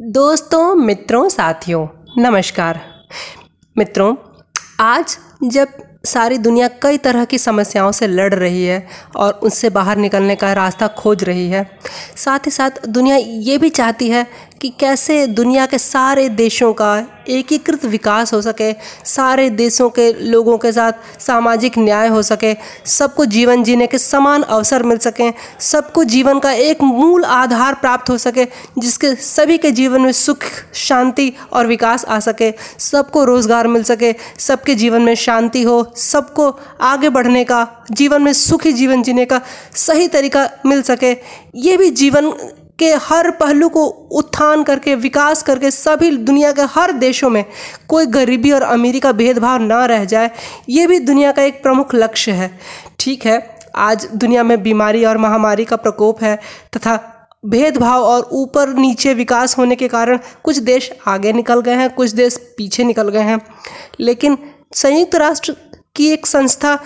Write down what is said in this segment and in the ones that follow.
दोस्तों, मित्रों, साथियों, नमस्कार। मित्रों, आज जब सारी दुनिया कई तरह की समस्याओं से लड़ रही है और उससे बाहर निकलने का रास्ता खोज रही है, साथ ही साथ दुनिया ये भी चाहती है कि कैसे दुनिया के सारे देशों का एकीकृत विकास हो सके, सारे देशों के लोगों के साथ सामाजिक न्याय हो सके, सबको जीवन जीने के समान अवसर मिल सकें, सबको जीवन का एक मूल आधार प्राप्त हो सके, जिसके सभी के जीवन में सुख, शांति और विकास आ सके, सबको रोज़गार मिल सके, सबके जीवन में शांति हो, सबको आगे बढ़ने का, जीवन में सुखी जीवन जीने का सही तरीका मिल सके। ये भी जीवन के हर पहलू को उत्थान करके, विकास करके सभी दुनिया के हर देशों में कोई गरीबी और अमीरी का भेदभाव ना रह जाए, ये भी दुनिया का एक प्रमुख लक्ष्य है। ठीक है, आज दुनिया में बीमारी और महामारी का प्रकोप है तथा भेदभाव और ऊपर नीचे विकास होने के कारण कुछ देश आगे निकल गए हैं, कुछ देश पीछे निकल गए हैं। लेकिन संयुक्त राष्ट्र की एक संस्था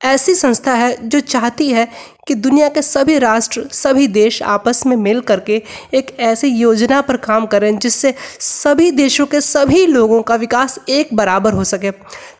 ऐसी संस्था है जो चाहती है कि दुनिया के सभी राष्ट्र, सभी देश आपस में मिल करके एक ऐसी योजना पर काम करें जिससे सभी देशों के सभी लोगों का विकास एक बराबर हो सके।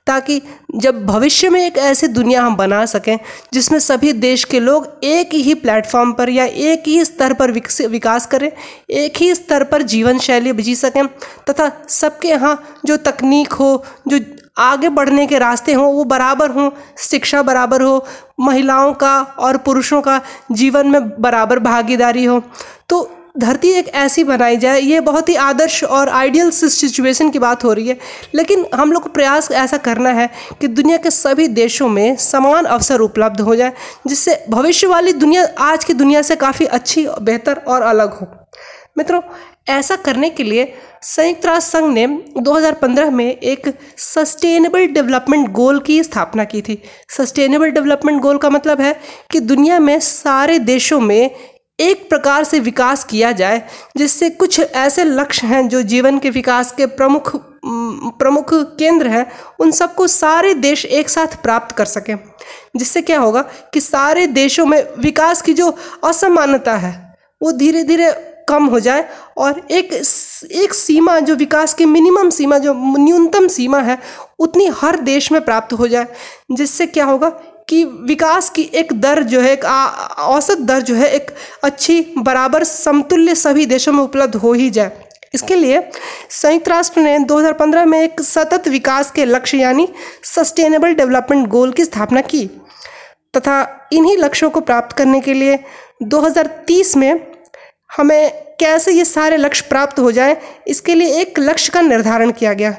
ताकि जब भविष्य में एक ऐसी दुनिया हम बना सकें जिसमें सभी देश के लोग एक ही प्लेटफॉर्म पर या एक ही स्तर पर विकास करें, एक ही स्तर पर जीवन शैली जी सकें, तथा सबके यहाँ जो तकनीक हो, जो आगे बढ़ने के रास्ते हों, वो बराबर हों, शिक्षा बराबर हो, महिलाओं का और पुरुषों का जीवन में बराबर भागीदारी हो। तो धरती एक ऐसी बनाई जाए, ये बहुत ही आदर्श और आइडियल सिचुएशन की बात हो रही है। लेकिन हम लोग को प्रयास ऐसा करना है कि दुनिया के सभी देशों में समान अवसर उपलब्ध हो जाए, जिससे भविष्य वाली दुनिया, आज की दुनिया से काफ़ी अच्छी, बेहतर और अलग हो। मित्रों ऐसा करने के लिए संयुक्त राष्ट्र संघ ने 2015 में एक सस्टेनेबल डेवलपमेंट गोल की स्थापना की थी। सस्टेनेबल डेवलपमेंट गोल का मतलब है कि दुनिया में सारे देशों में एक प्रकार से विकास किया जाए, जिससे कुछ ऐसे लक्ष्य हैं जो जीवन के विकास के प्रमुख प्रमुख केंद्र हैं, उन सबको सारे देश एक साथ प्राप्त कर सकें। जिससे क्या होगा कि सारे देशों में विकास की जो असमानता है, वो धीरे धीरे कम हो जाए और एक एक सीमा जो विकास की मिनिमम सीमा, जो न्यूनतम सीमा है, उतनी हर देश में प्राप्त हो जाए। जिससे क्या होगा कि विकास की एक दर जो है, एक औसत दर जो है, एक अच्छी, बराबर, समतुल्य सभी देशों में उपलब्ध हो ही जाए। इसके लिए संयुक्त राष्ट्र ने 2015 में एक सतत विकास के लक्ष्य, यानी सस्टेनेबल डेवलपमेंट गोल की स्थापना की तथा इन्हीं लक्ष्यों को प्राप्त करने के लिए 2030 में हमें कैसे ये सारे लक्ष्य प्राप्त हो जाए, इसके लिए एक लक्ष्य का निर्धारण किया गया।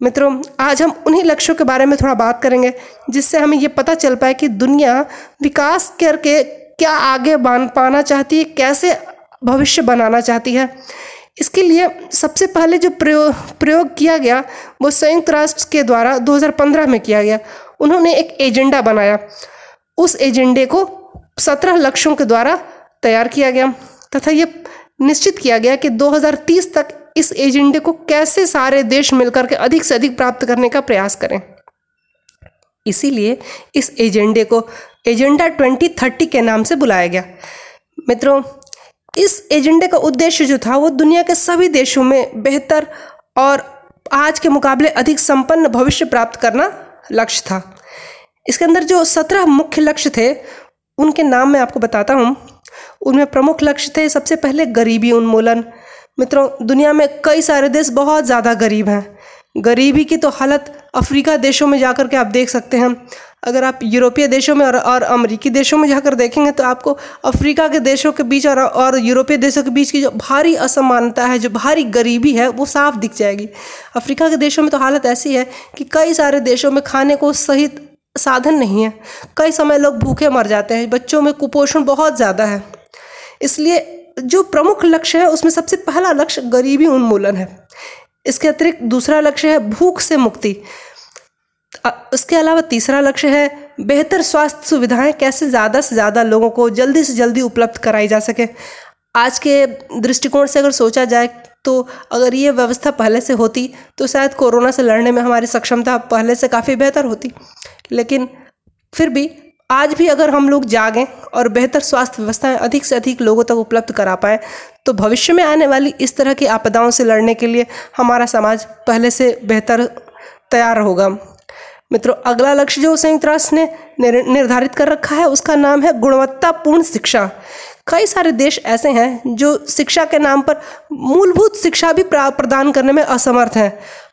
मित्रों, आज हम उन्हीं लक्ष्यों के बारे में थोड़ा बात करेंगे, जिससे हमें ये पता चल पाए कि दुनिया विकास करके क्या आगे बन, पाना चाहती है, कैसे भविष्य बनाना चाहती है। इसके लिए सबसे पहले जो प्रयोग प्रयोग किया गया, वो संयुक्त राष्ट्र के द्वारा 2015 में किया गया। उन्होंने एक एजेंडा बनाया। उस एजेंडे को सत्रह लक्ष्यों के द्वारा तैयार किया गया। तथा ये निश्चित किया गया कि 2030 तक इस एजेंडे को कैसे सारे देश मिलकर के अधिक से अधिक प्राप्त करने का प्रयास करें। इसीलिए इस एजेंडे को एजेंडा 2030 के नाम से बुलाया गया। मित्रों, इस एजेंडे का उद्देश्य जो था वो दुनिया के सभी देशों में बेहतर और आज के मुकाबले अधिक संपन्न भविष्य प्राप्त करना लक्ष्य था। इसके अंदर जो सत्रह मुख्य लक्ष्य थे, उनके नाम मैं आपको बताता हूँ। उनमें प्रमुख लक्ष्य थे सबसे पहले गरीबी उन्मूलन। मित्रों दुनिया में कई सारे देश बहुत ज़्यादा गरीब हैं। गरीबी की तो हालत अफ्रीका देशों में जाकर के आप देख सकते हैं। अगर आप यूरोपीय देशों में और, और अमरीकी देशों में जाकर देखेंगे तो आपको अफ्रीका के देशों के बीच और, और यूरोपीय देशों के बीच की जो भारी असमानता है जो भारी गरीबी है वो साफ़ दिख जाएगी। अफ्रीका के देशों में तो हालत ऐसी है कि कई सारे देशों में खाने को सही साधन नहीं है। कई समय लोग भूखे मर जाते हैं बच्चों में कुपोषण बहुत ज़्यादा है। इसलिए जो प्रमुख लक्ष्य है, उसमें सबसे पहला लक्ष्य गरीबी उन्मूलन है। इसके अतिरिक्त दूसरा लक्ष्य है भूख से मुक्ति। उसके अलावा तीसरा लक्ष्य है बेहतर स्वास्थ्य सुविधाएँ, कैसे ज़्यादा से ज़्यादा लोगों को जल्दी से जल्दी उपलब्ध कराई जा सके। आज के दृष्टिकोण से अगर सोचा जाए तो अगर ये व्यवस्था पहले से होती तो शायद कोरोना से लड़ने में हमारी सक्षमता पहले से काफ़ी बेहतर होती। लेकिन फिर भी आज भी अगर हम लोग जागें और बेहतर स्वास्थ्य व्यवस्थाएँ अधिक से अधिक लोगों तक उपलब्ध करा पाएँ तो भविष्य में आने वाली इस तरह की आपदाओं से लड़ने के लिए हमारा समाज पहले से बेहतर तैयार होगा। मित्रों, अगला लक्ष्य जो संयुक्त राष्ट्र ने निर्धारित कर रखा है, उसका नाम है गुणवत्तापूर्ण शिक्षा। कई सारे देश ऐसे हैं जो शिक्षा के नाम पर मूलभूत शिक्षा भी प्रदान करने में असमर्थ हैं।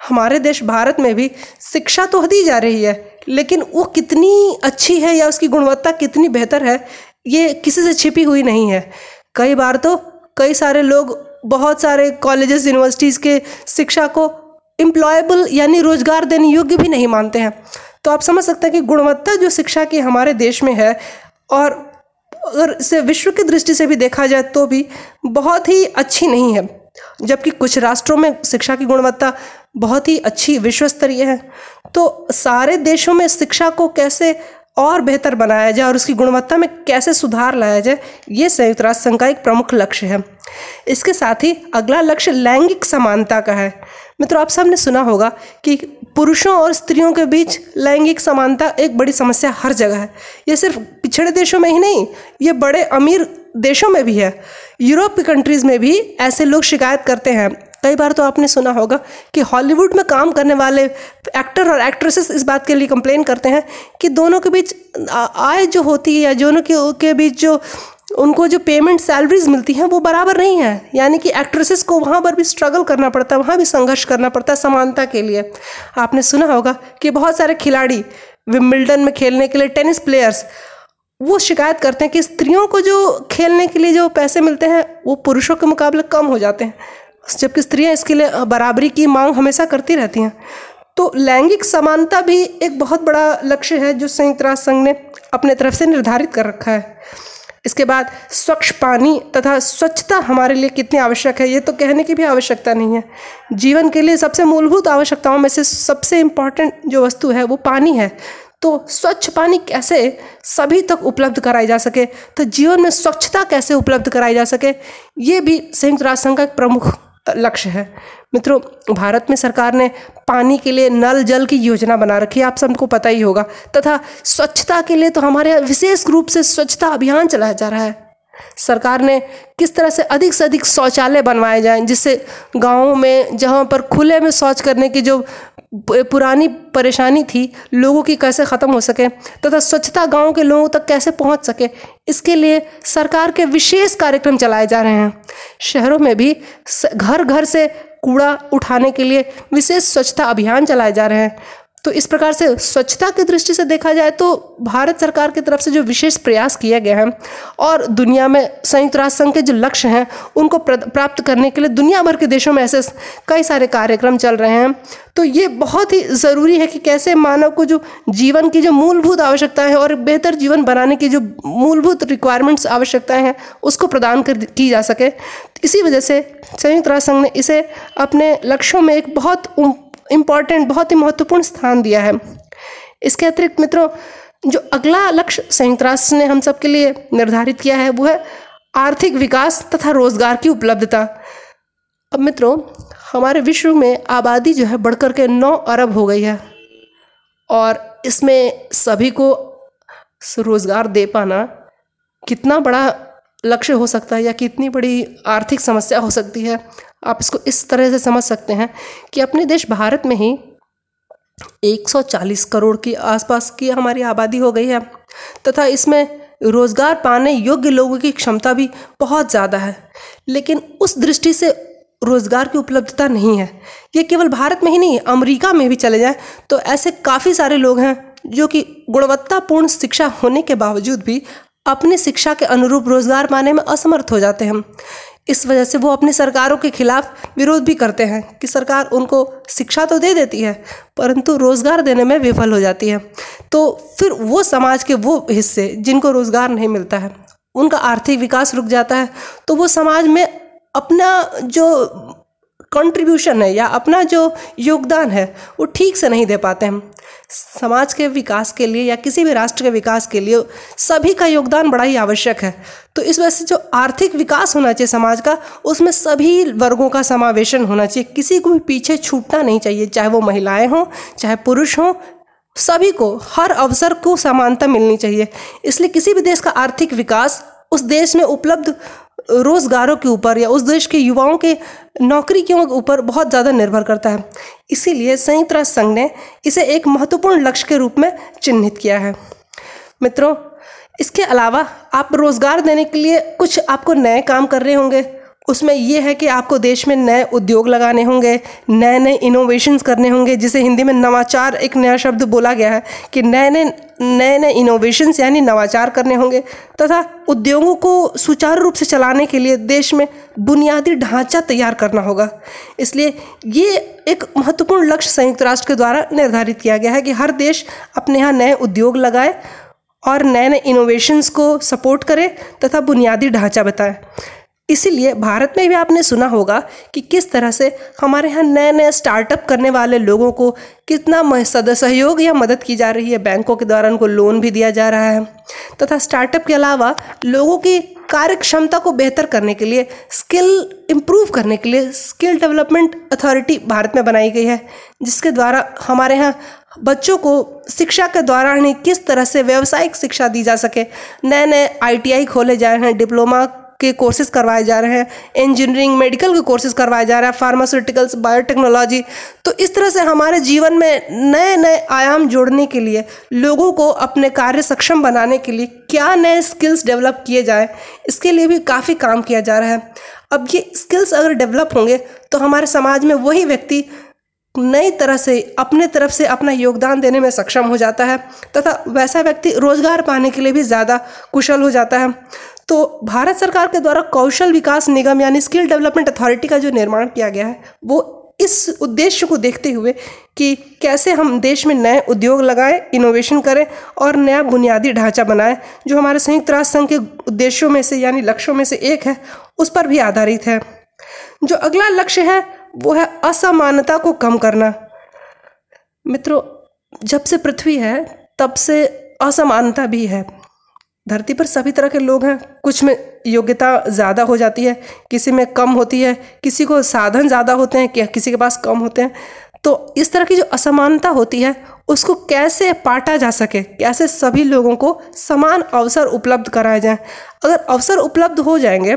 हमारे देश भारत में भी शिक्षा तो दी जा रही है लेकिन वो कितनी अच्छी है या उसकी गुणवत्ता कितनी बेहतर है, ये किसी से छिपी हुई नहीं है। कई बार तो कई सारे लोग बहुत सारे कॉलेजेस यूनिवर्सिटीज़ के शिक्षा को एम्प्लॉयबल यानी रोज़गार देने योग्य भी नहीं मानते हैं। तो आप समझ सकते हैं कि गुणवत्ता जो शिक्षा की हमारे देश में है और अगर इसे विश्व की दृष्टि से भी देखा जाए तो भी बहुत ही अच्छी नहीं है। जबकि कुछ राष्ट्रों में शिक्षा की गुणवत्ता बहुत ही अच्छी विश्व स्तरीय है। तो सारे देशों में शिक्षा को कैसे और बेहतर बनाया जाए और उसकी गुणवत्ता में कैसे सुधार लाया जाए, ये संयुक्त राष्ट्र संघ का एक प्रमुख लक्ष्य है। इसके साथ ही अगला लक्ष्य लैंगिक समानता का है। मित्रों, आप सबने सुना होगा कि पुरुषों और स्त्रियों के बीच लैंगिक समानता एक बड़ी समस्या हर जगह है। ये सिर्फ़ पिछड़े देशों में ही नहीं, ये बड़े अमीर देशों में भी है। यूरोप की कंट्रीज़ में भी ऐसे लोग शिकायत करते हैं कई बार तो आपने सुना होगा कि हॉलीवुड में काम करने वाले एक्टर और एक्ट्रेसेस इस बात के लिए कंप्लेन करते हैं कि दोनों के बीच आय जो होती है या दोनों के के बीच जो उनको जो पेमेंट सैलरीज मिलती हैं, वो बराबर नहीं है। यानी कि एक्ट्रेसेस को वहाँ पर भी स्ट्रगल करना पड़ता है, वहाँ भी संघर्ष करना पड़ता है समानता के लिए। आपने सुना होगा कि बहुत सारे खिलाड़ी विम्बल्डन में खेलने के लिए टेनिस प्लेयर्स वो शिकायत करते हैं कि स्त्रियों को जो खेलने के लिए जो पैसे मिलते हैं, वो पुरुषों के मुकाबले कम हो जाते हैं। जबकि स्त्रियाँ इसके लिए बराबरी की मांग हमेशा करती रहती हैं। तो लैंगिक समानता भी एक बहुत बड़ा लक्ष्य है जो संयुक्त राष्ट्र संघ ने अपने तरफ़ से निर्धारित कर रखा है। इसके बाद स्वच्छ पानी तथा स्वच्छता हमारे लिए कितनी आवश्यक है, ये तो कहने की भी आवश्यकता नहीं है। जीवन के लिए सबसे मूलभूत आवश्यकताओं में से सबसे इंपॉर्टेंट जो वस्तु है वो पानी है। तो स्वच्छ पानी कैसे सभी तक उपलब्ध कराई जा सके तो जीवन में स्वच्छता कैसे उपलब्ध कराई जा सके, ये भी संयुक्त राष्ट्र संघ का एक प्रमुख लक्ष्य है। मित्रों, भारत में सरकार ने पानी के लिए नल जल की योजना बना रखी है। आप सबको पता ही होगा। तथा स्वच्छता के लिए तो हमारे विशेष रूप से स्वच्छता अभियान चलाया जा रहा है। सरकार ने किस तरह से अधिक से अधिक शौचालय बनवाए जाएँ, जिससे गाँवों में, जहाँ पर खुले में शौच करने की जो पुरानी परेशानी थी, लोगों की कैसे ख़त्म हो सके तथा तो स्वच्छता गाँव के लोगों तक कैसे पहुँच सके, इसके लिए सरकार के विशेष कार्यक्रम चलाए जा रहे हैं। शहरों में भी घर घर से कूड़ा उठाने के लिए विशेष स्वच्छता अभियान चलाए जा रहे हैं। तो इस प्रकार से स्वच्छता की दृष्टि से देखा जाए तो भारत सरकार की तरफ़ से जो विशेष प्रयास किया गया है और दुनिया में संयुक्त राष्ट्र संघ के जो लक्ष्य हैं, उनको प्राप्त करने के लिए दुनिया भर के देशों में ऐसे कई सारे कार्यक्रम चल रहे हैं। तो ये बहुत ही ज़रूरी है कि कैसे मानव को जो जीवन की जो मूलभूत आवश्यकताएँ हैं और बेहतर जीवन बनाने की जो मूलभूत रिक्वायरमेंट्स आवश्यकताएँ हैं, उसको प्रदान कर की जा सके। इसी वजह से संयुक्त राष्ट्र संघ ने इसे अपने लक्ष्यों में एक बहुत इंपॉर्टेंट बहुत ही महत्वपूर्ण स्थान दिया है। इसके अतिरिक्त मित्रों, जो अगला लक्ष्य संयुक्त राष्ट्र ने हम सबके लिए निर्धारित किया है, वो है आर्थिक विकास तथा रोज़गार की उपलब्धता। अब मित्रों, हमारे विश्व में आबादी जो है बढ़कर के नौ अरब हो गई है और इसमें सभी को रोज़गार दे पाना कितना बड़ा लक्ष्य हो सकता है या कितनी बड़ी आर्थिक समस्या हो सकती है आप इसको इस तरह से समझ सकते हैं कि अपने देश भारत में ही 140 करोड़ की आसपास की हमारी आबादी हो गई है, तथा इसमें रोज़गार पाने योग्य लोगों की क्षमता भी बहुत ज़्यादा है। लेकिन उस दृष्टि से रोज़गार की उपलब्धता नहीं है। ये केवल भारत में ही नहीं, अमेरिका में भी चले जाएँ तो ऐसे काफ़ी सारे लोग हैं जो कि गुणवत्तापूर्ण शिक्षा होने के बावजूद भी अपनी शिक्षा के अनुरूप रोज़गार पाने में असमर्थ हो जाते हैं। इस वजह से वो अपनी सरकारों के खिलाफ विरोध भी करते हैं कि सरकार उनको शिक्षा तो दे देती है, परंतु रोज़गार देने में विफल हो जाती है। तो फिर वो समाज के वो हिस्से जिनको रोज़गार नहीं मिलता है, उनका आर्थिक विकास रुक जाता है तो वो समाज में अपना जो कंट्रीब्यूशन है या अपना जो योगदान है, वो ठीक से नहीं दे पाते हैं समाज के विकास के लिए या किसी भी राष्ट्र के विकास के लिए सभी का योगदान बड़ा ही आवश्यक है। तो इस वजह से जो आर्थिक विकास होना चाहिए समाज का, उसमें सभी वर्गों का समावेशन होना चाहिए। किसी को भी पीछे छूटना नहीं चाहिए, चाहे वो महिलाएँ हों, चाहे पुरुष हों, सभी को, हर अवसर को समानता मिलनी चाहिए। इसलिए किसी भी देश का आर्थिक विकास उस देश में उपलब्ध रोज़गारों के ऊपर या उस देश के युवाओं के नौकरी के ऊपर बहुत ज़्यादा निर्भर करता है। इसीलिए संयुक्त राष्ट्र संघ ने इसे एक महत्वपूर्ण लक्ष्य के रूप में चिन्हित किया है। मित्रों, इसके अलावा आप रोज़गार देने के लिए कुछ आपको नए काम कर रहे होंगे। उसमें ये है कि आपको देश में नए उद्योग लगाने होंगे नए नए इनोवेशंस करने होंगे, जिसे हिंदी में नवाचार एक नया शब्द बोला गया है कि नए नए नए नए इनोवेशंस यानी नवाचार करने होंगे तथा उद्योगों को सुचारू रूप से चलाने के लिए देश में बुनियादी ढांचा तैयार करना होगा। इसलिए ये एक महत्वपूर्ण लक्ष्य संयुक्त राष्ट्र के द्वारा निर्धारित किया गया है कि हर देश अपने यहाँ नए उद्योग लगाए और नए नए इनोवेशंस को सपोर्ट करे तथा बुनियादी ढांचा बताए। इसीलिए भारत में भी आपने सुना होगा कि किस तरह से हमारे यहाँ नए नए स्टार्टअप करने वाले लोगों को कितना सहयोग या मदद की जा रही है। बैंकों के द्वारा उनको लोन भी दिया जा रहा है। तथा स्टार्टअप के अलावा लोगों की कार्य क्षमता को बेहतर करने के लिए स्किल इम्प्रूव करने के लिए स्किल डेवलपमेंट अथॉरिटी भारत में बनाई गई है, जिसके द्वारा हमारे यहाँ बच्चों को शिक्षा के द्वारा ही किस तरह से व्यावसायिक शिक्षा दी जा सके। नए नए आईटीआई खोले जाए हैं, डिप्लोमा के कोर्सेज करवाए जा रहे हैं। इंजीनियरिंग मेडिकल के कोर्सेज करवाए जा रहे हैं। फार्मास्यूटिकल्स बायोटेक्नोलॉजी तो इस तरह से हमारे जीवन में नए नए आयाम जोड़ने के लिए, लोगों को अपने कार्य सक्षम बनाने के लिए क्या नए स्किल्स डेवलप किए जाए, इसके लिए भी काफ़ी काम किया जा रहा है। अब ये स्किल्स अगर डेवलप होंगे तो हमारे समाज में वही व्यक्ति नई तरह से, अपने तरफ़ से अपना योगदान देने में सक्षम हो जाता है, तथा वैसा व्यक्ति रोज़गार पाने के लिए भी ज़्यादा कुशल हो जाता है। तो भारत सरकार के द्वारा कौशल विकास निगम यानी स्किल डेवलपमेंट अथॉरिटी का जो निर्माण किया गया है, वो इस उद्देश्य को देखते हुए कि कैसे हम देश में नए उद्योग लगाएँ इनोवेशन करें और नया बुनियादी ढांचा बनाएँ, जो हमारे संयुक्त राष्ट्र संघ के उद्देश्यों में से यानी लक्ष्यों में से एक है, उस पर भी आधारित है। जो अगला लक्ष्य है, वो है असमानता को कम करना। मित्रों, जब से पृथ्वी है, तब से असमानता भी है। धरती पर सभी तरह के लोग हैं। कुछ में योग्यता ज़्यादा हो जाती है, किसी में कम होती है, किसी को साधन ज़्यादा होते हैं किसी के पास कम होते हैं। तो इस तरह की जो असमानता होती है, उसको कैसे पाटा जा सके? कैसे सभी लोगों को समान अवसर उपलब्ध कराए जाएँ? अगर अवसर उपलब्ध हो जाएँगे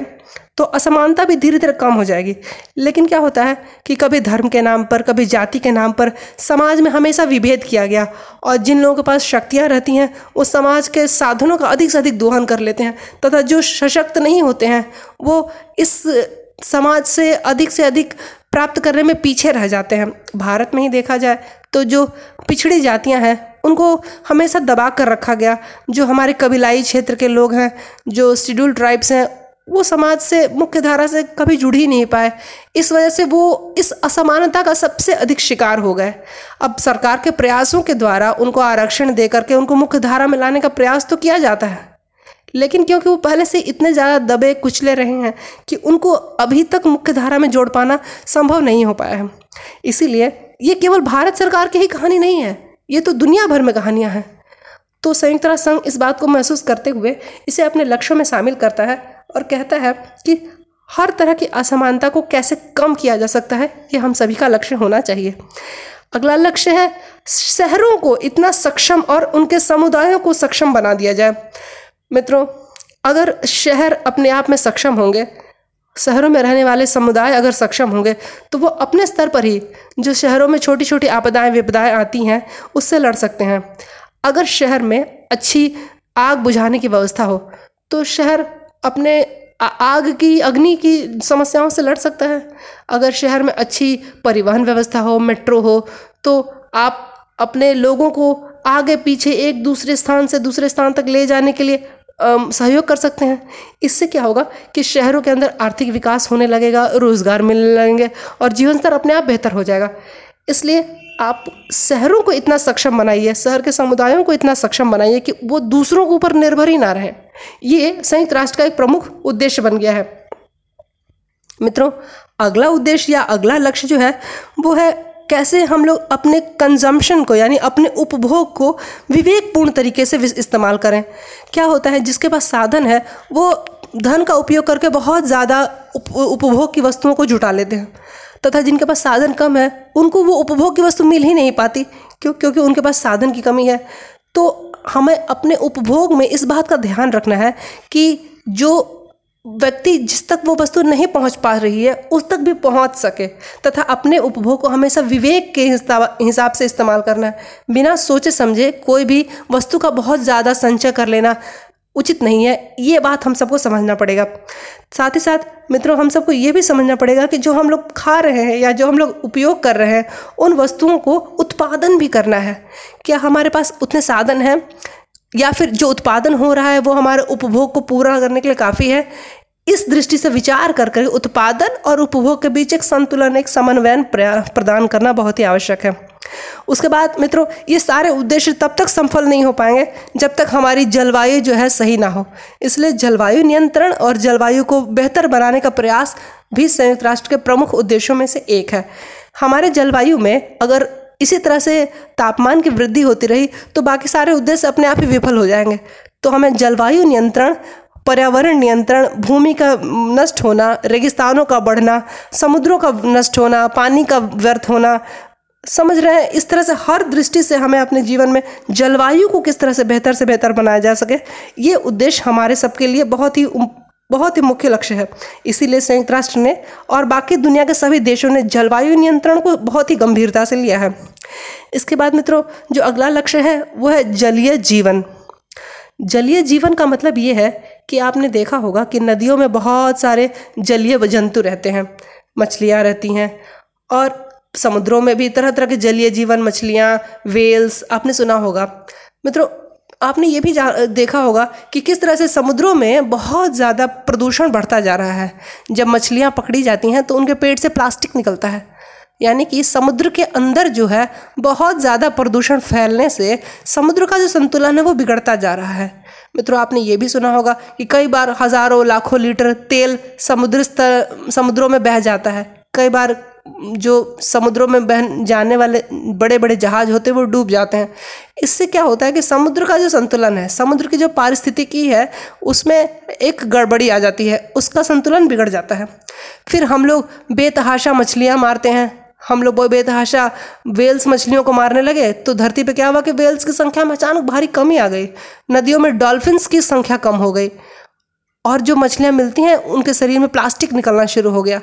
तो असमानता भी धीरे धीरे कम हो जाएगी। लेकिन क्या होता है कि कभी धर्म के नाम पर, कभी जाति के नाम पर समाज में हमेशा विभेद किया गया और जिन लोगों के पास शक्तियाँ रहती हैं, वो समाज के साधनों का अधिक से अधिक दोहन कर लेते हैं तथा जो सशक्त नहीं होते हैं, वो इस समाज से अधिक से अधिक प्राप्त करने में पीछे रह जाते हैं। भारत में ही देखा जाए तो जो पिछड़ी जातियाँ हैं, उनको हमेशा दबा कर रखा गया। जो हमारे कबीलाई क्षेत्र के लोग हैं, जो शेड्यूल ट्राइब्स हैं, वो समाज से मुख्य धारा से कभी जुड़ ही नहीं पाए। इस वजह से वो इस असमानता का सबसे अधिक शिकार हो गए। अब सरकार के प्रयासों के द्वारा उनको आरक्षण दे करके उनको मुख्य धारा में लाने का प्रयास तो किया जाता है। लेकिन क्योंकि वो पहले से इतने ज़्यादा दबे, कुचले रहे हैं कि उनको अभी तक मुख्य धारा में जोड़ पाना संभव नहीं हो पाया है। इसीलिए ये केवल भारत सरकार की ही कहानी नहीं है, ये तो दुनिया भर में कहानियाँ हैं। तो संयुक्त राष्ट्र संघ इस बात को महसूस करते हुए इसे अपने लक्ष्यों में शामिल करता है और कहता है कि हर तरह की असमानता को कैसे कम किया जा सकता है, ये हम सभी का लक्ष्य होना चाहिए। अगला लक्ष्य है, शहरों को इतना सक्षम और उनके समुदायों को सक्षम बना दिया जाए। मित्रों, अगर शहर अपने आप में सक्षम होंगे, शहरों में रहने वाले समुदाय अगर सक्षम होंगे तो वो अपने स्तर पर ही जो शहरों में छोटी छोटी आपदाएँ, विपदाएँ आती हैं, उससे लड़ सकते हैं। अगर शहर में अच्छी आग बुझाने की व्यवस्था हो तो शहर अपने आग की, अग्नि की समस्याओं से लड़ सकता है। अगर शहर में अच्छी परिवहन व्यवस्था हो, मेट्रो हो तो आप अपने लोगों को आगे पीछे एक दूसरे स्थान से दूसरे स्थान तक ले जाने के लिए सहयोग कर सकते हैं। इससे क्या होगा कि शहरों के अंदर आर्थिक विकास होने लगेगा, रोज़गार मिलने लगेंगे और जीवन स्तर अपने आप बेहतर हो जाएगा। इसलिए आप शहरों को इतना सक्षम बनाइए, शहर के समुदायों को इतना सक्षम बनाइए कि वो दूसरों के ऊपर निर्भर ही ना रहे। ये संयुक्त राष्ट्र का एक प्रमुख उद्देश्य बन गया है। मित्रों, अगला उद्देश्य या अगला लक्ष्य जो है, वो है कैसे हम लोग अपने कंजम्पशन को, यानी अपने उपभोग को विवेकपूर्ण तरीके से इस्तेमाल करें। क्या होता है, जिसके पास साधन है, वो धन का उपयोग करके बहुत ज़्यादा उपभोग की वस्तुओं को जुटा लेते हैं। तथा जिनके पास साधन कम है, उनको वो उपभोग की वस्तु मिल ही नहीं पाती, क्यों क्योंकि उनके पास साधन की कमी है। तो हमें अपने उपभोग में इस बात का ध्यान रखना है कि जो व्यक्ति जिस तक वो वस्तु नहीं पहुँच पा रही है, उस तक भी पहुँच सके। तथा अपने उपभोग को हमेशा विवेक के हिसाब से इस्तेमाल करना है। बिना सोचे समझे कोई भी वस्तु का बहुत ज़्यादा संचय कर लेना उचित नहीं है। ये बात हम सबको समझना पड़ेगा। साथ ही साथ, मित्रों, हम सबको ये भी समझना पड़ेगा कि जो हम लोग खा रहे हैं या जो हम लोग उपयोग कर रहे हैं, उन वस्तुओं को उत्पादन भी करना है। क्या हमारे पास उतने साधन हैं? या फिर जो उत्पादन हो रहा है, वो हमारे उपभोग को पूरा करने के लिए काफ़ी है। इस दृष्टि से विचार कर कर उत्पादन और उपभोग के बीच एक संतुलन, एक समन्वयन प्रदान करना बहुत ही आवश्यक है। उसके बाद मित्रों, ये सारे उद्देश्य तब तक सफल नहीं हो पाएँगे, जब तक हमारी जलवायु जो है सही ना हो। इसलिए जलवायु नियंत्रण और जलवायु को बेहतर बनाने का प्रयास भी संयुक्त राष्ट्र के प्रमुख उद्देश्यों में से एक है। हमारे जलवायु में अगर इसी तरह से तापमान की वृद्धि होती रही तो बाकी सारे उद्देश्य अपने आप ही विफल हो जाएँगे। तो हमें जलवायु नियंत्रण, पर्यावरण नियंत्रण, भूमि का नष्ट होना, रेगिस्तानों का बढ़ना, समुद्रों का नष्ट होना, पानी का व्यर्थ होना, समझ रहे हैं? इस तरह से हर दृष्टि से हमें अपने जीवन में जलवायु को किस तरह से बेहतर से बेहतर बनाया जा सके, ये उद्देश्य हमारे सबके लिए बहुत ही बहुत ही मुख्य लक्ष्य है। इसीलिए संयुक्त राष्ट्र ने और बाकी दुनिया के सभी देशों ने जलवायु नियंत्रण को बहुत ही गंभीरता से लिया है। इसके बाद मित्रों, जो अगला लक्ष्य है, वो है जलीय जीवन। जलीय जीवन का मतलब ये है कि आपने देखा होगा कि नदियों में बहुत सारे जलीय जंतु रहते हैं, मछलियाँ रहती हैं और समुद्रों में भी तरह तरह के जलीय जीवन, मछलियाँ वेल्स आपने सुना होगा। मित्रों आपने ये भी देखा होगा कि किस तरह से समुद्रों में बहुत ज़्यादा प्रदूषण बढ़ता जा रहा है। जब मछलियाँ पकड़ी जाती हैं तो उनके पेट से प्लास्टिक निकलता है। यानी कि समुद्र के अंदर जो है, बहुत ज़्यादा प्रदूषण फैलने से समुद्र का जो संतुलन है, वो बिगड़ता जा रहा है। मित्रों, आपने ये भी सुना होगा कि कई बार हज़ारों, लाखों लीटर तेल समुद्र स्तर, समुद्रों में बह जाता है। कई बार जो समुद्रों में बहन जाने वाले बड़े बड़े जहाज़ होते हैं, वो डूब जाते हैं। इससे क्या होता है कि समुद्र का जो संतुलन है, समुद्र की जो पारिस्थितिकी है, उसमें एक गड़बड़ी आ जाती है, उसका संतुलन बिगड़ जाता है। फिर हम लोग बेतहाशा मछलियाँ मारते हैं। हम लोग बेतहाशा वेल्स मछलियों को मारने लगे तो धरती पे क्या हुआ कि वेल्स की संख्या में अचानक भारी कमी आ गई। नदियों में डॉल्फिन्स की संख्या कम हो गई। और जो मछलियाँ मिलती हैं, उनके शरीर में प्लास्टिक निकलना शुरू हो गया।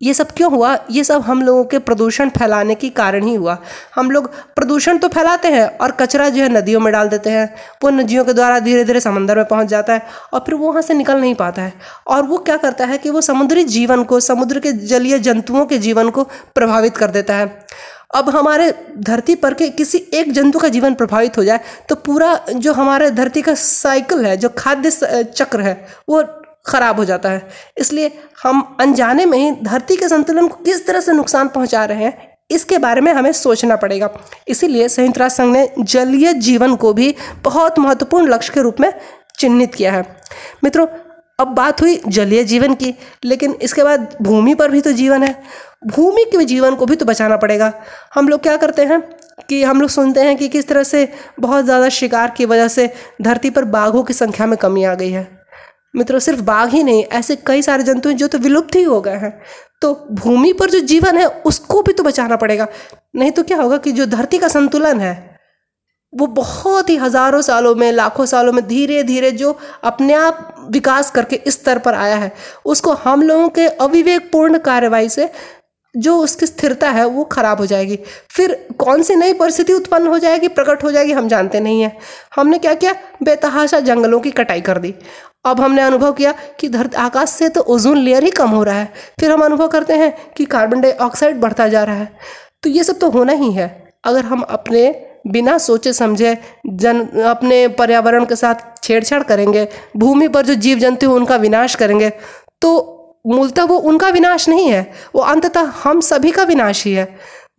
ये सब क्यों हुआ? ये सब हम लोगों के प्रदूषण फैलाने के कारण ही हुआ। हम लोग प्रदूषण तो फैलाते हैं और कचरा जो है नदियों में डाल देते हैं। वो नदियों के द्वारा धीरे धीरे समंदर में पहुँच जाता है और फिर वो वहाँ से निकल नहीं पाता है। और वो क्या करता है कि वो समुद्री जीवन को, समुद्र के जलीय जंतुओं के जीवन को प्रभावित कर देता है। अब हमारे धरती पर के किसी एक जंतु का जीवन प्रभावित हो जाए तो पूरा जो हमारे धरती का साइकिल है, जो खाद्य चक्र है, वो ख़राब हो जाता है। इसलिए हम अनजाने में ही धरती के संतुलन को किस तरह से नुकसान पहुँचा रहे हैं, इसके बारे में हमें सोचना पड़ेगा। इसीलिए संयुक्त राष्ट्र संघ ने जलीय जीवन को भी बहुत महत्वपूर्ण लक्ष्य के रूप में चिन्हित किया है। मित्रों, अब बात हुई जलीय जीवन की, लेकिन इसके बाद भूमि पर भी तो जीवन है। भूमि के जीवन को भी तो बचाना पड़ेगा। हम लोग क्या करते हैं कि हम लोग सुनते हैं कि किस तरह से बहुत ज़्यादा शिकार की वजह से धरती पर बाघों की संख्या में कमी आ गई है। मित्रों, सिर्फ़ बाघ ही नहीं, ऐसे कई सारे जंतु हैं जो तो विलुप्त ही हो गए हैं। तो भूमि पर जो जीवन है, उसको भी तो बचाना पड़ेगा। नहीं तो क्या होगा कि जो धरती का संतुलन है, वो बहुत ही हज़ारों सालों में, लाखों सालों में धीरे धीरे जो अपने आप विकास करके इस स्तर पर आया है, उसको हम लोगों के अविवेकपूर्ण कार्रवाई से जो उसकी स्थिरता है, वो खराब हो जाएगी। फिर कौन सी नई परिस्थिति उत्पन्न हो जाएगी, प्रकट हो जाएगी, हम जानते नहीं हैं। हमने क्या किया? बेतहाशा जंगलों की कटाई कर दी। अब हमने अनुभव किया कि धरती, आकाश से तो ओजोन लेयर ही कम हो रहा है। फिर हम अनुभव करते हैं कि कार्बन डाइऑक्साइड बढ़ता जा रहा है। तो ये सब तो होना ही है। अगर हम अपने बिना सोचे समझे जन, अपने पर्यावरण के साथ छेड़छाड़ करेंगे, भूमि पर जो जीव जंतु उनका विनाश करेंगे तो मूलतः वो उनका विनाश नहीं है, वो अंततः हम सभी का विनाश ही है।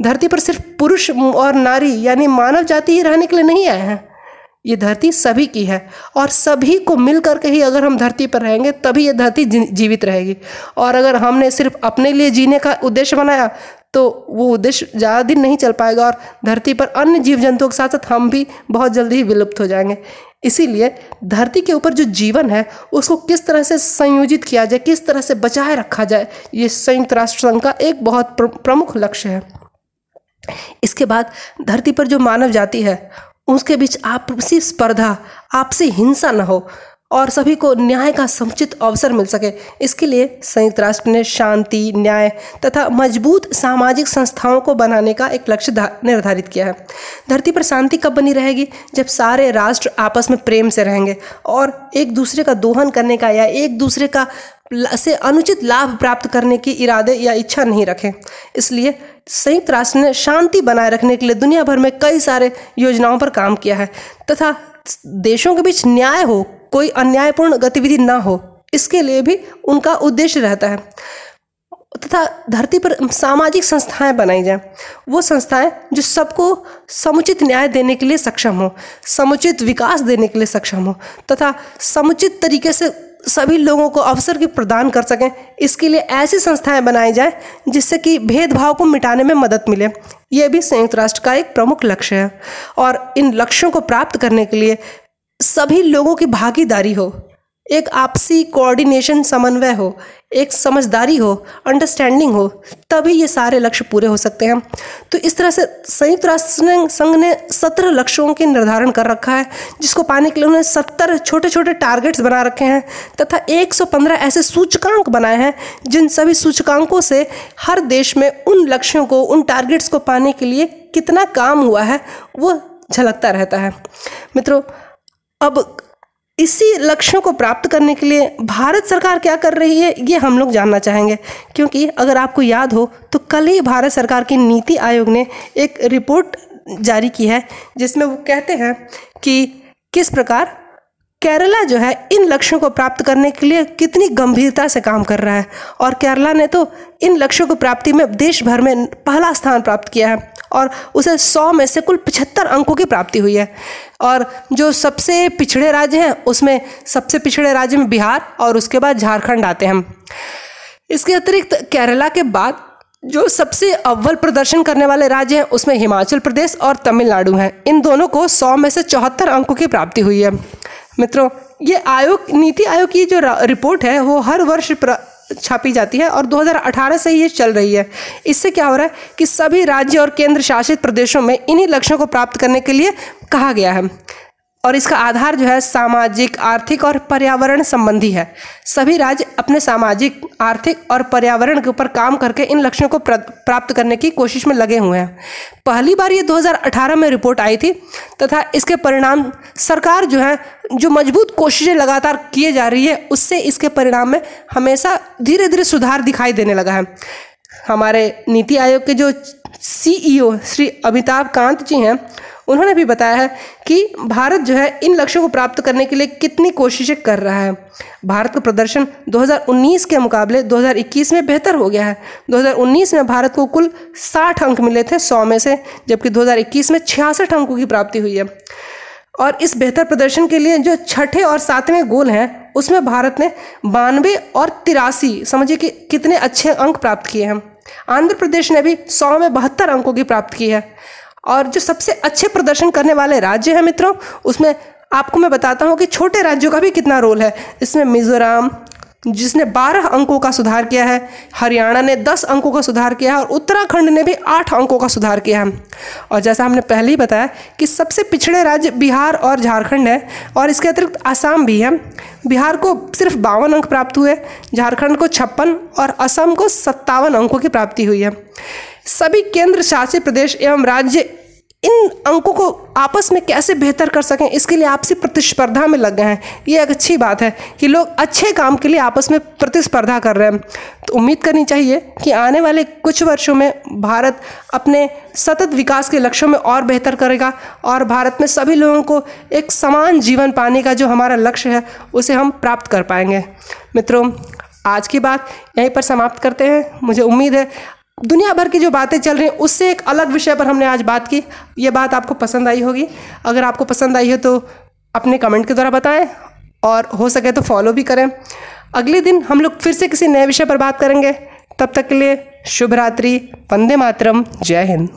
धरती पर सिर्फ़ पुरुष और नारी यानी मानव जाति ही रहने के लिए नहीं आए हैं। ये धरती सभी की है और सभी को मिल करके ही अगर हम धरती पर रहेंगे, तभी ये धरती जीवित रहेगी। और अगर हमने सिर्फ़ अपने लिए जीने का उद्देश्य बनाया तो वो उद्देश्य ज़्यादा दिन नहीं चल पाएगा और धरती पर अन्य जीव जंतुओं के साथ साथ हम भी बहुत जल्दी ही विलुप्त हो जाएँगे। इसीलिए धरती के ऊपर जो जीवन है, उसको किस तरह से संयोजित किया जाए, किस तरह से बचाए रखा जाए, ये संयुक्त राष्ट्र संघ का एक बहुत प्रमुख लक्ष्य है। इसके बाद धरती पर जो मानव जाति है, उसके बीच आपसी स्पर्धा, आपसी हिंसा न हो और सभी को न्याय का समुचित अवसर मिल सके। इसके लिए संयुक्त राष्ट्र ने शांति, न्याय तथा मज़बूत सामाजिक संस्थाओं को बनाने का एक लक्ष्य निर्धारित किया है। धरती पर शांति कब बनी रहेगी? जब सारे राष्ट्र आपस में प्रेम से रहेंगे और एक दूसरे का दोहन करने का या एक दूसरे का से अनुचित लाभ प्राप्त करने की इरादे या इच्छा नहीं रखें। इसलिए संयुक्त राष्ट्र ने शांति बनाए रखने के लिए दुनिया भर में कई सारे योजनाओं पर काम किया है तथा देशों के बीच न्याय हो कोई अन्यायपूर्ण गतिविधि ना हो, इसके लिए भी उनका उद्देश्य रहता है। तथा धरती पर सामाजिक संस्थाएँ बनाई जाएँ, वो संस्थाएँ जो सबको समुचित न्याय देने के लिए सक्षम हो, समुचित विकास देने के लिए सक्षम हो, तथा समुचित तरीके से सभी लोगों को अवसर की प्रदान कर सकें, इसके लिए ऐसी संस्थाएँ बनाई जाए जिससे कि भेदभाव को मिटाने में मदद मिले। ये भी संयुक्त राष्ट्र का एक प्रमुख लक्ष्य है और इन लक्ष्यों को प्राप्त करने के लिए सभी लोगों की भागीदारी हो, एक आपसी कोऑर्डिनेशन समन्वय हो, एक समझदारी हो अंडरस्टैंडिंग हो, तभी ये सारे लक्ष्य पूरे हो सकते हैं। तो इस तरह से संयुक्त राष्ट्र संघ ने सत्रह लक्ष्यों के निर्धारण कर रखा है, जिसको पाने के लिए उन्होंने सत्तर छोटे छोटे टारगेट्स बना रखे हैं, तथा 115 ऐसे सूचकांक बनाए हैं, जिन सभी सूचकांकों से हर देश में उन लक्ष्यों को, उन टारगेट्स को पाने के लिए कितना काम हुआ है, वो झलकता रहता है। मित्रों अब इसी लक्ष्यों को प्राप्त करने के लिए भारत सरकार क्या कर रही है, ये हम लोग जानना चाहेंगे। क्योंकि अगर आपको याद हो तो कल ही भारत सरकार की नीति आयोग ने एक रिपोर्ट जारी की है, जिसमें वो कहते हैं कि किस प्रकार केरला जो है, इन लक्ष्यों को प्राप्त करने के लिए कितनी गंभीरता से काम कर रहा है? और केरला ने तो इन लक्ष्यों को प्राप्ति में देश भर में पहला स्थान प्राप्त किया है और उसे सौ में से कुल पचहत्तर अंकों की प्राप्ति हुई है। और जो सबसे पिछड़े राज्य हैं, उसमें सबसे पिछड़े राज्य में बिहार और उसके बाद झारखंड आते हैं इसके अतिरिक्त केरला के बाद जो सबसे अव्वल प्रदर्शन करने वाले राज्य हैं, उसमें हिमाचल प्रदेश और तमिलनाडु हैं। इन दोनों को सौ में से चौहत्तर अंकों की प्राप्ति हुई है। मित्रों, ये आयोग, नीति आयोग की जो रिपोर्ट है, वो हर वर्ष छापी जाती है और 2018 से ये चल रही है। इससे क्या हो रहा है कि सभी राज्य और केंद्र शासित प्रदेशों में इन्हीं लक्ष्यों को प्राप्त करने के लिए कहा गया है। और इसका आधार जो है सामाजिक, आर्थिक और पर्यावरण संबंधी है। सभी राज्य अपने सामाजिक, आर्थिक और पर्यावरण के ऊपर काम करके इन लक्ष्यों को प्राप्त करने की कोशिश में लगे हुए हैं। पहली बार ये 2018 में रिपोर्ट आई थी तथा इसके परिणाम सरकार जो है, जो मज़बूत कोशिशें लगातार किए जा रही है, उससे इसके परिणाम में हमेशा धीरे धीरे सुधार दिखाई देने लगा है। हमारे नीति आयोग के जो सीईओ श्री अमिताभ कांत जी हैं, उन्होंने भी बताया है कि भारत जो है, इन लक्ष्यों को प्राप्त करने के लिए कितनी कोशिशें कर रहा है। भारत का प्रदर्शन 2019 के मुकाबले 2021 में बेहतर हो गया है। 2019 में भारत को कुल 60 अंक मिले थे 100 में से, जबकि 2021 में छियासठ अंकों की प्राप्ति हुई है। और इस बेहतर प्रदर्शन के लिए जो छठे और सातवें गोल हैं, उसमें भारत ने बानवे और तिरासी, समझिए कि कितने अच्छे अंक प्राप्त किए हैं। आंध्र प्रदेश ने भी सौ में बहत्तर अंकों की प्राप्त की है। और जो सबसे अच्छे प्रदर्शन करने वाले राज्य हैं मित्रों, उसमें आपको मैं बताता हूँ कि छोटे राज्यों का भी कितना रोल है। इसमें मिजोरम जिसने 12 अंकों का सुधार किया है, हरियाणा ने 10 अंकों का सुधार किया है और उत्तराखंड ने भी 8 अंकों का सुधार किया है। और जैसा हमने पहले ही बताया कि सबसे पिछड़े राज्य बिहार और झारखंड है और इसके अतिरिक्त आसाम भी है। बिहार को सिर्फ़ बावन अंक प्राप्त हुए, झारखंड को छप्पन और असम को सत्तावन अंकों की प्राप्ति हुई है। सभी केंद्र शासित प्रदेश एवं राज्य इन अंकों को आपस में कैसे बेहतर कर सकें, इसके लिए आपसी प्रतिस्पर्धा में लग गए हैं। ये एक अच्छी बात है कि लोग अच्छे काम के लिए आपस में प्रतिस्पर्धा कर रहे हैं। तो उम्मीद करनी चाहिए कि आने वाले कुछ वर्षों में भारत अपने सतत विकास के लक्ष्यों में और बेहतर करेगा और भारत में सभी लोगों को एक समान जीवन पाने का जो हमारा लक्ष्य है, उसे हम प्राप्त कर पाएँगे। मित्रों, आज की बात यहीं पर समाप्त करते हैं। मुझे उम्मीद है दुनिया भर की जो बातें चल रही हैं, उससे एक अलग विषय पर हमने आज बात की। ये बात आपको पसंद आई होगी। अगर आपको पसंद आई हो तो अपने कमेंट के द्वारा बताएँ और हो सके तो फॉलो भी करें। अगले दिन हम लोग फिर से किसी नए विषय पर बात करेंगे। तब तक के लिए शुभ रात्रि वंदे मातरम, जय हिंद।